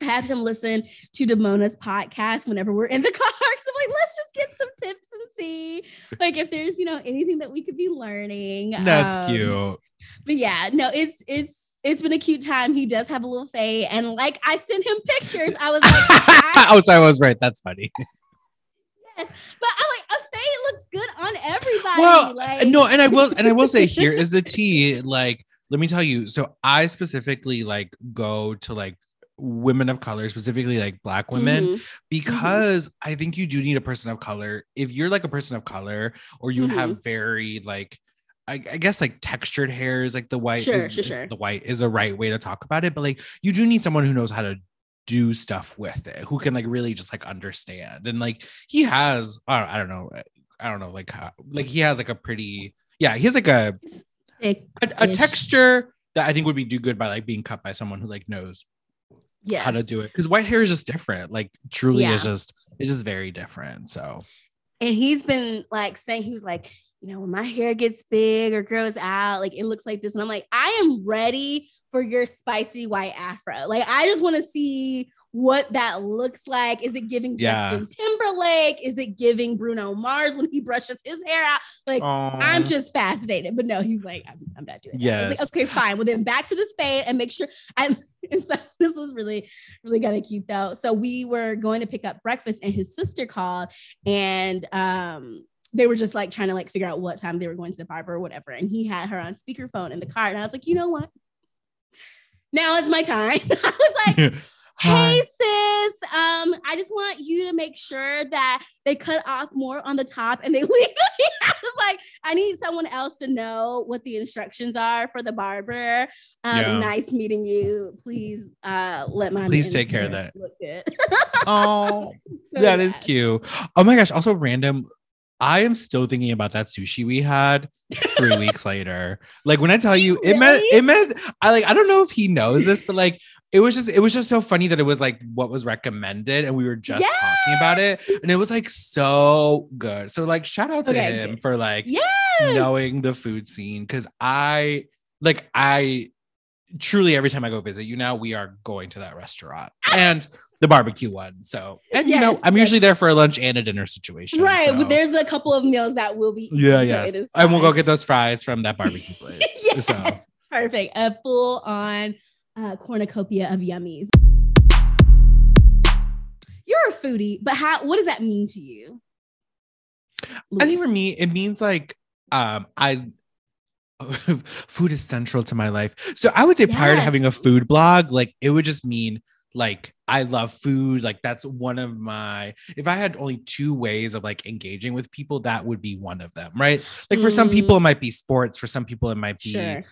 have him listen to Damona's podcast whenever we're in the car. So I'm like, let's just get some tips and see, like, if there's you know anything that we could be learning. That's um, cute. But yeah, no, it's it's it's been a cute time. He does have a little fade, and like I sent him pictures. I was like, I, oh, so I was right. That's funny. Yes, but I like a fade looks good on everybody. Well, like- no, and I will, and I will say here is the tea. Like, let me tell you. So I specifically like go to like women of color, specifically like black women, mm-hmm. because mm-hmm. I think you do need a person of color. If you're like a person of color or you mm-hmm. have very like I, I, guess like textured hair is like the white sure, is, sure, sure. the white is the right way to talk about it. But like you do need someone who knows how to do stuff with it, who can like really just like understand. And like he has, I don't know, I don't know, like like he has like a pretty yeah, he has like a a, a texture that I think would be do good by like being cut by someone who like knows yes. how to do it. Because white hair is just different. Like truly yeah. is just it's just very different so. And he's been like saying he was like you know when my hair gets big or grows out like it looks like this. And i'm like i am ready for your spicy white afro. Like i just want to see what that looks like. Is it giving yeah. Justin Timberlake? Is it giving Bruno Mars when he brushes his hair out? Like, Aww. I'm just fascinated. But no, he's like, I'm, I'm not doing Yeah. Like, okay, fine. Well, then back to the fade and make sure. And, and so this was really, really kind of cute though. So we were going to pick up breakfast, and his sister called, and um, they were just like trying to like figure out what time they were going to the barber or whatever. And he had her on speakerphone in the car, and I was like, you know what? Now is my time. I was like. Hey sis, um, I just want you to make sure that they cut off more on the top and they leave. I was like, I need someone else to know what the instructions are for the barber. Um, yeah. nice meeting you. Please uh let my please take care of that. Look good. oh, so that is cute. Oh my gosh, also random I am still thinking about that sushi we had three weeks later. Like when I tell you, it really? meant it meant I like I don't know if he knows this, but like it was just it was just so funny that it was like what was recommended and we were just yes! talking about it and it was like so good. So like shout out to okay, him for like yes! knowing the food scene because I like I truly every time I go visit you now we are going to that restaurant ah! and the barbecue one. So and yes, you know I'm usually there for a lunch and a dinner situation. Right, so. there's a couple of meals that will be yeah yes and we'll go get those fries from that barbecue place. yes, so. perfect. A full on uh, cornucopia of yummies. You're a foodie, but how? What does that mean to you? I think for me, it means like um, I food is central to my life. So I would say yes. prior to having a food blog, like it would just mean like I love food. Like that's one of my if I had only two ways of like engaging with people, that would be one of them, right? Like for mm. some people it might be sports, for some people it might be sure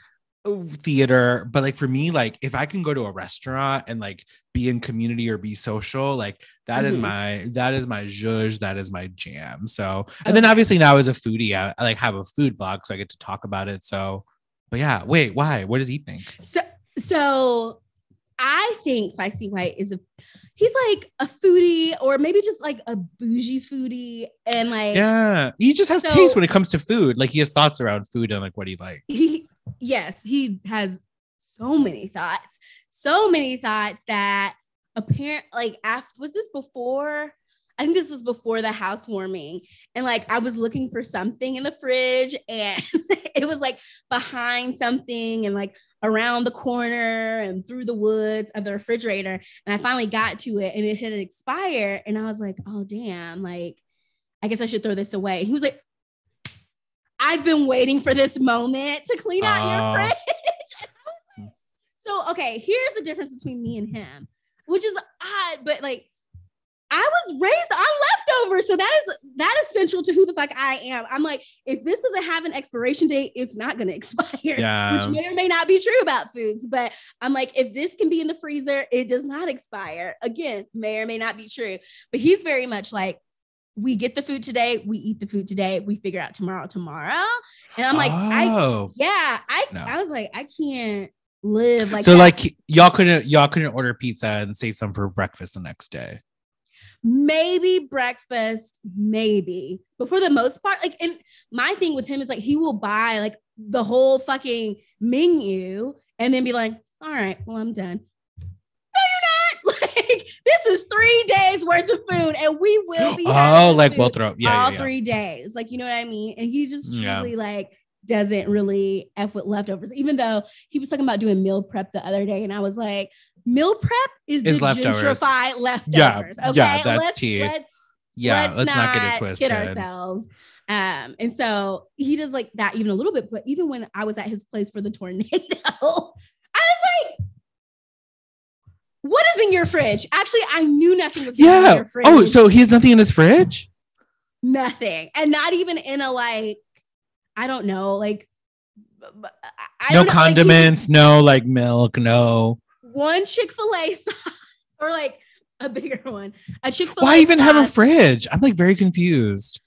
theater but like for me like if i can go to a restaurant and like be in community or be social like that mm-hmm. is my that is my zhuzh that is my jam. So and okay. then obviously now as a foodie I, I, like have a food blog so i get to talk about it. So but yeah wait why? What does he think? So so i think spicy white is a he's like a foodie or maybe just like a bougie foodie and like yeah he just has so, taste when it comes to food. Like he has thoughts around food and like what he likes. He yes, he has so many thoughts, so many thoughts that apparent like after was this before I think this was before the housewarming. And like I was looking for something in the fridge and it was like behind something. And like around the corner and through the woods of the refrigerator. And I finally got to it and it had expired. And I was like, oh, damn, like, I guess I should throw this away. He was like, I've been waiting for this moment to clean out your Oh. fridge. so, okay, here's the difference between me and him, which is odd, but like, I was raised on leftovers. So that is that is central to who the fuck I am. I'm like, if this doesn't have an expiration date, it's not gonna expire. Yeah. Which may or may not be true about foods. But I'm like, if this can be in the freezer, it does not expire. Again, may or may not be true. But he's very much like, we get the food today, we eat the food today, we figure out tomorrow, tomorrow. And I'm like, I oh. yeah, I No. I was like, I can't live like so that. like y'all couldn't y'all couldn't order pizza and save some for breakfast the next day. maybe breakfast, maybe. But for the most part, like, and my thing with him is like he will buy like the whole fucking menu and then be like, all right, well, I'm done. Not. Like, this is three days worth of food, and we will be. Oh, like we'll throw yeah, all yeah, yeah. three days. Like, you know what I mean? And he just truly like doesn't really F with leftovers, even though he was talking about doing meal prep the other day. And I was like, meal prep is, Is the leftovers. gentrified leftovers. Yeah, Okay. yeah, that's let's, tea. Let's, Yeah, let's, let's not, get it kid twisted. ourselves. Um, and so he does like that even a little bit. But even when I was at his place for the tornado, I was like, what is in your fridge? Actually, I knew nothing was in your fridge Oh, so he has nothing in his fridge? nothing and not even in a like i don't know like I- no don't like, he- condiments, no like milk, no. one chick-fil-a sauce or like a bigger one a chick-fil-a Why even have a fridge? I'm like very confused.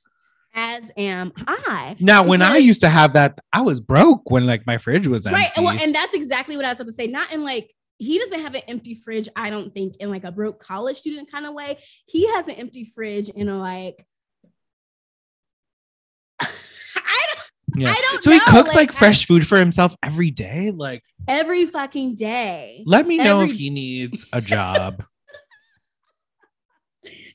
as am i Now, when I used to have that, I was broke when like my fridge was empty. right well and that's exactly what i was about to say not in like he doesn't have an empty fridge i don't think in like a broke college student kind of way he has an empty fridge in a like I don't, yeah. I don't so he cooks like, like, fresh food for himself every day. Like, every fucking day. let me know if he needs a job.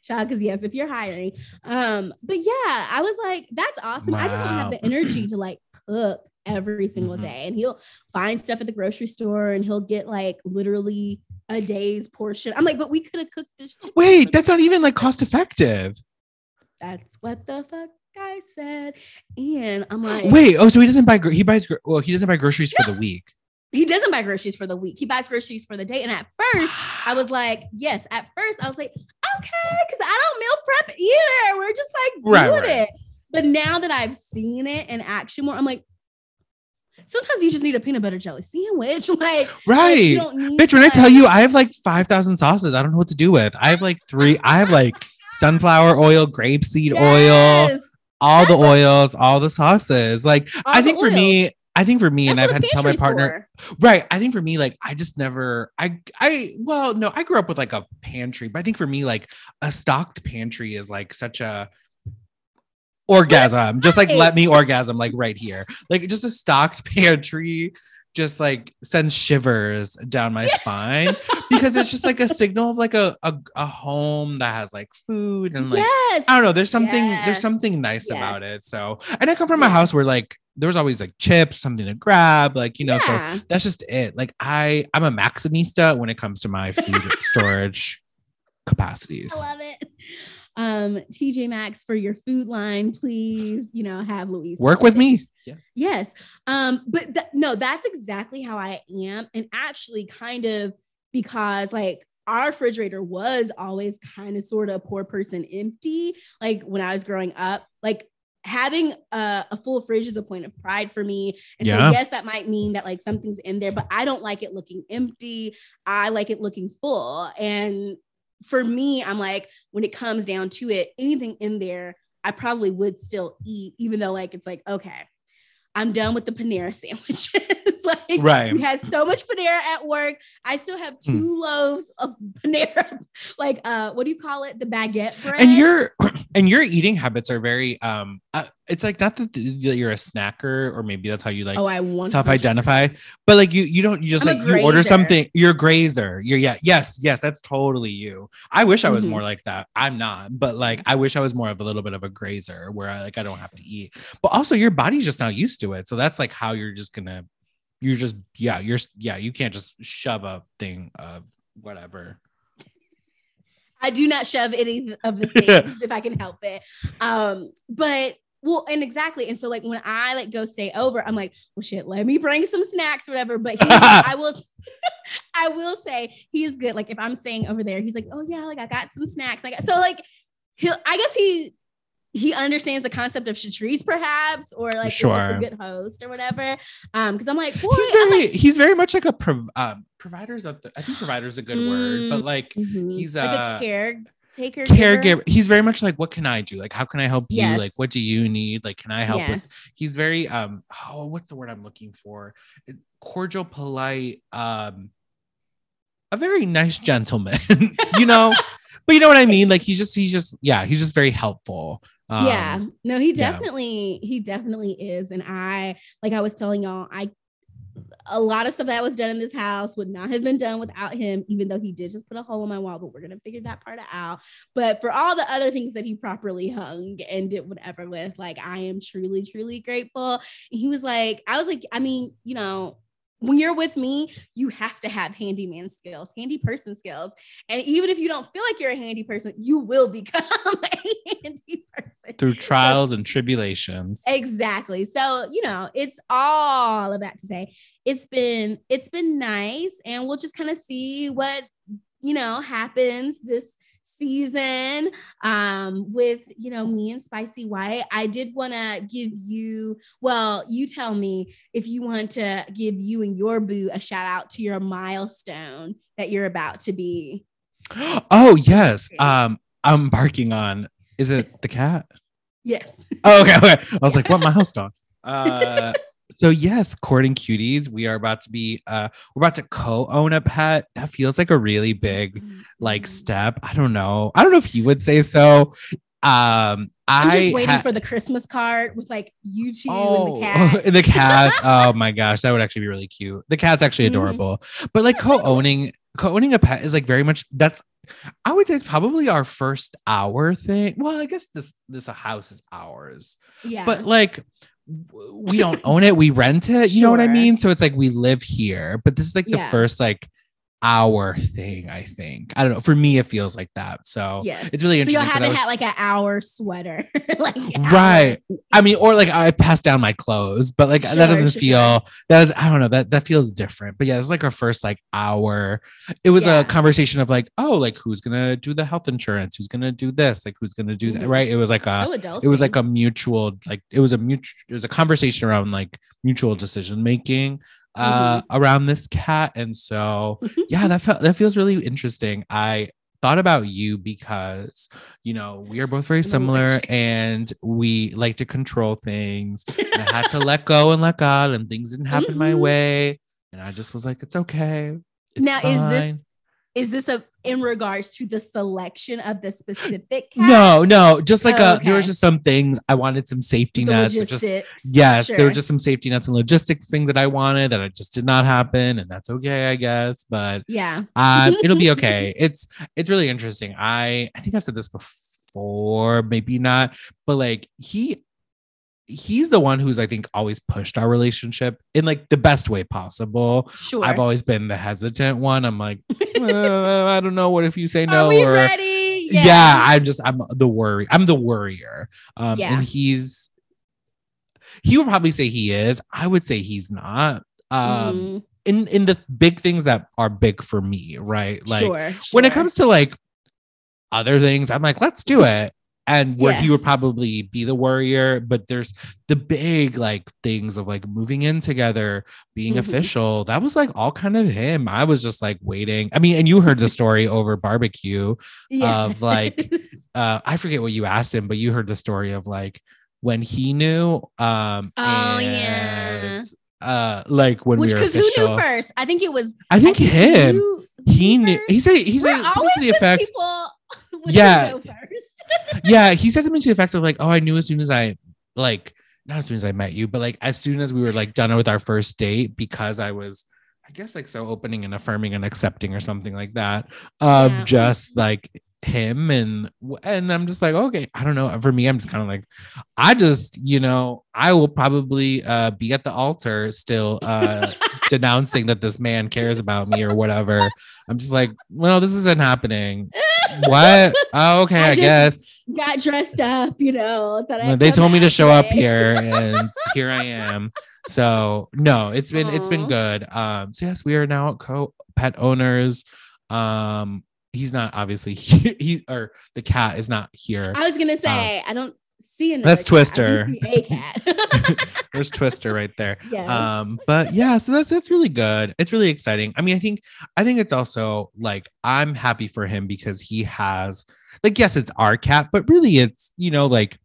child because yes if you're hiring um but yeah i was like that's awesome i just don't have the energy to like cook every single Mhm. day and he'll find stuff at the grocery store and he'll get like literally a day's portion i'm like but we could have cooked this Wait, that's not even like cost effective. that's what the fuck i said and i'm like Wait, oh, so he doesn't buy, gro- he buys, gro- well, he doesn't buy groceries for the week. he doesn't buy groceries for the week he buys groceries for the day and at first I was like, yes. At first, I was like, okay, because I don't meal prep either. We're just like doing Right, right. it. But now that I've seen it in action more, I'm like, sometimes you just need a peanut butter jelly sandwich. Like, like, right. you don't need Bitch, when I tell you I have like 5,000 sauces, I don't know what to do with. I have like three, I have like sunflower oil, grapeseed oil, Yes, all the That's what- oils, all the sauces. Like, all I think for me, I think for me, That's and I've had to tell my partner, for. right. I think for me, like, I just never, I, I, well, no, I grew up with like a pantry, but I think for me, like, a stocked pantry is like such a, orgasm just like let me orgasm like right here like just a stocked pantry just like sends shivers down my spine because it's just like a signal of like a, a a home that has like food and like yes. I don't know. There's something there's something nice about it. So, and I come from a house where like there was always like chips, something to grab, like you know. So that's just it. Like I I'm a Maxxinista when it comes to my food storage capacities. I love it. Um, TJ Maxx for your food line, please. You know, have Louise Work with me. Yeah. Yes. Um, but th- no, that's exactly how I am. And actually, kind of because like our refrigerator was always kind of sort of a poor person empty. Like when I was growing up, like having a, a full fridge is a point of pride for me. And Yeah. so, yes, that might mean that like something's in there, but I don't like it looking empty. I like it looking full. And for me, I'm like, when it comes down to it, anything in there, I probably would still eat, even though like it's like, okay, I'm done with the Panera sandwiches. like Right. we had so much Panera at work. I still have Hmm. two loaves of Panera, like uh, what do you call it? The baguette bread. And your and your eating habits are very um uh, it's like not that you're a snacker or maybe that's how you like oh, I want self-identify but like you you don't you just I'm like you order something you're a grazer you're yeah yes yes that's totally you i wish i was Mhm. more like that i'm not but like i wish i was more of a little bit of a grazer where i like i don't have to eat but also your body's just not used to it so that's like how you're just gonna you're just yeah you're yeah you can't just shove a thing of whatever I do not shove any of the things if I can help it. Um, but well, and exactly. And so like when I like go stay over, I'm like, well shit, let me bring some snacks, whatever. But he, I will I will say he is good. Like if I'm staying over there, he's like, oh yeah, like I got some snacks. Like so like he'll I guess he he understands the concept of charcuterie perhaps or like sure. a good host or whatever um because i'm like Boy, he's very like, he's very much like a prov- um, providers of the i think provider's is a good mm, word but like mm-hmm. he's like uh, a caretaker caregiver he's very much like what can i do like how can i help yes. you like what do you need like can i help yes. with he's very um oh what's the word i'm looking for cordial polite um a very nice gentleman you know but you know what I mean? Like he's just he's just yeah, he's just very helpful. Um, yeah, no, he definitely, yeah. he definitely is. And I, like I was telling y'all, I, a lot of stuff that was done in this house would not have been done without him, even though he did just put a hole in my wall, but we're going to figure that part out. But for all the other things that he properly hung and did whatever with, like, I am truly, truly grateful. he was like, I was like, I mean, you know, when you're with me, you have to have handyman skills, handy person skills. And even if you don't feel like you're a handy person, you will become a handy person through trials and tribulations. Exactly. So, you know, it's all of that to say it's been it's been nice and we'll just kind of see what you know happens this season um, with you know me and Spicy White. I did want to give you, well, you tell me if you want to give you and your boo a shout out to your milestone that you're about to be. Oh yes, um, I'm barking on. Is it the cat? Yes. Oh, okay, okay. I was like, what milestone? Uh, so yes, courting cuties. We are about to be uh we're about to co-own a pet. That feels like a really big like mm-hmm. step. I don't know. I don't know if you would say so. Um I'm just waiting ha- for the Christmas card with like you two oh, and the oh, cat. the cat. oh my gosh, that would actually be really cute. The cat's actually mm-hmm. adorable. Mm-hmm. But like co-owning co-owning a pet is like very much that's I would say it's probably our first hour thing. Well, I guess this this house is ours. Yeah. But like we don't own it, we rent it. You know what I mean? So it's like we live here, but this is like the first like hour thing, I think. I don't know. For me, it feels like that. So yes. it's really interesting. So you'll have was, had like an hour sweater. like right. I mean, or like I passed down my clothes, but like sure, that doesn't sure. feel that is I don't know, that that feels different. But yeah, it's like our first like hour. It was yeah. a conversation of like, oh, like who's gonna do the health insurance? Who's gonna do this? Like who's gonna do mm-hmm. that? Right. It was like a so it was like a mutual, like it was a mutual it was a conversation around like mutual decision making uh mm-hmm. around this cat and so yeah that felt that feels really interesting i thought about you because you know we are both very similar and we like to control things i had to let go and let god and things didn't happen mm-hmm. my way and i just was like it's okay it's now fine. is this is this a in regards to the selection of the specific cat? No, no, just like oh, a there was just some things I wanted some safety the nets. Just yes, sure. there were just some safety nets and logistics things that I wanted that I just did not happen, and that's okay, I guess. But yeah, uh, it'll be okay. It's it's really interesting. I I think I've said this before, maybe not, but like he he's the one who's I think always pushed our relationship in like the best way possible. Sure. I've always been the hesitant one. I'm like, uh, I don't know. What if you say no? Are we or, ready? Yeah. yeah. I'm just I'm the worry. I'm the worrier. Um, yeah. and he's he would probably say he is. I would say he's not. Um, mm. in in the big things that are big for me, right? Like sure, sure. when it comes to like other things, I'm like, let's do it and where yes. he would probably be the warrior but there's the big like things of like moving in together being mm-hmm. official that was like all kind of him. I was just like waiting. I mean and you heard the story over barbecue of like uh i forget what you asked him but you heard the story of like when he knew um oh and, yeah. uh like when which because we who knew first? I think it was i think, I think him. he knew he said he said to the effect people yeah yeah, he said something to the effect of like, "Oh, I knew as soon as I like, not as soon as I met you, but like as soon as we were like done with our first date, because I was." I guess like so opening and affirming and accepting or something like that. of yeah. just like him and and I'm just like okay I don't know for me I'm just kind of like I just you know I will probably uh be at the altar still uh denouncing that this man cares about me or whatever I'm just like well this isn't happening what? Oh okay I, I guess. got dressed up you know they told me to show up here and here I am. So no it's been Aww. it's been good. Um so yes we are now co pet owners. Um he's not obviously he, he or the cat is not here. I was gonna say um, I don't see another. That's cat. Twister. a cat. There's Twister right there. Yes. Um, but yeah, so that's that's really good. It's really exciting. I mean, I think I think it's also like I'm happy for him because he has like yes, it's our cat, but really it's you know like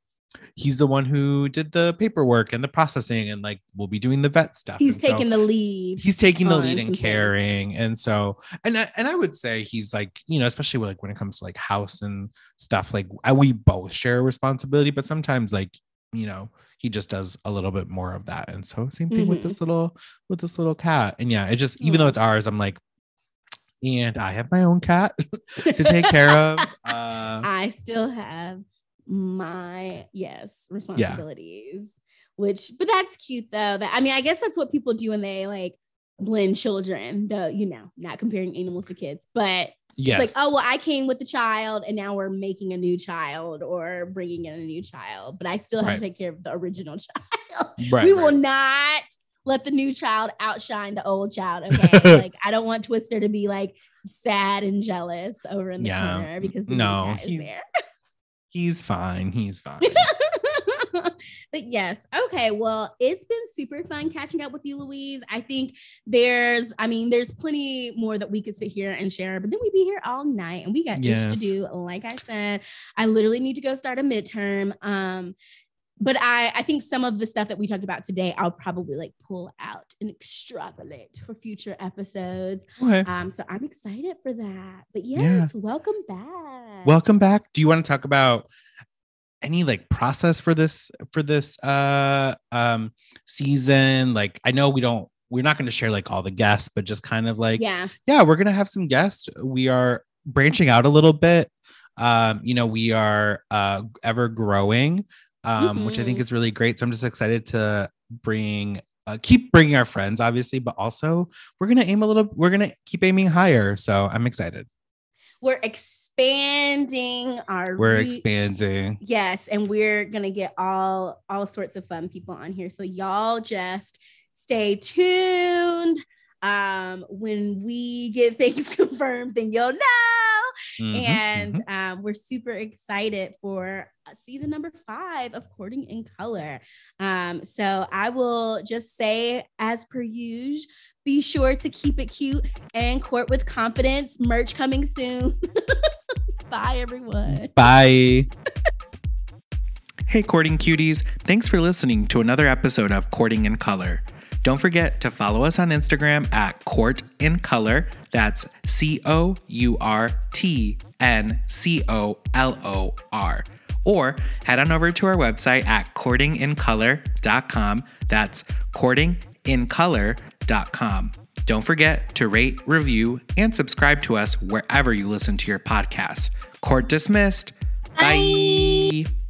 he's the one who did the paperwork and the processing and like we'll be doing the vet stuff. He's and taking so the lead. He's taking the lead and caring. Things. And so and I, and I would say he's like, you know, especially like when it comes to like house and stuff like I, we both share a responsibility, but sometimes like, you know, he just does a little bit more of that. And so same thing mm-hmm. with this little with this little cat. And yeah, it just even though it's ours, I'm like and I have my own cat to take care of. Uh, I still have my yes responsibilities yeah. which but that's cute though that i mean i guess that's what people do when they like blend children though you know not comparing animals to kids but yes. it's like oh well i came with the child and now we're making a new child or bringing in a new child but i still have right. to take care of the original child right, we right. will not let the new child outshine the old child okay like i don't want twister to be like sad and jealous over in the yeah. corner because the no, new guy is there He's fine. He's fine. but yes, okay. Well, it's been super fun catching up with you, Louise. I think there's, I mean, there's plenty more that we could sit here and share, but then we'd be here all night and we got yes. to do. Like I said, I literally need to go start a midterm. Um, but I, I think some of the stuff that we talked about today, I'll probably like pull out and extrapolate for future episodes. Okay. Um, so I'm excited for that. But yes, yeah. welcome back. Welcome back. Do you want to talk about any like process for this for this uh um season? Like I know we don't we're not going to share like all the guests, but just kind of like yeah, yeah, we're gonna have some guests. We are branching out a little bit um you know we are uh ever growing um, mm-hmm. which I think mm-hmm. is really great. So I'm just excited to bring uh, keep bringing our friends, obviously, but also we're gonna aim a little. We're gonna keep aiming higher. So I'm excited. We're expanding our. We're reach. expanding. Yes, and we're gonna get all all sorts of fun people on here. So y'all just stay tuned. Um, when we get things confirmed, then you'll know. Mm-hmm, and mm-hmm. Um, we're super excited for uh, season number five of Courting in Color. Um, so I will just say, as per usual, be sure to keep it cute and court with confidence. Merch coming soon. Bye, everyone. Bye. hey, courting cuties. Thanks for listening to another episode of Courting in Color. Don't forget to follow us on Instagram at Court in Color. That's C O U R T N C O L O R. Or head on over to our website at courtingincolor.com. That's courtingincolor.com. Don't forget to rate, review, and subscribe to us wherever you listen to your podcasts. Court dismissed. Bye. Bye.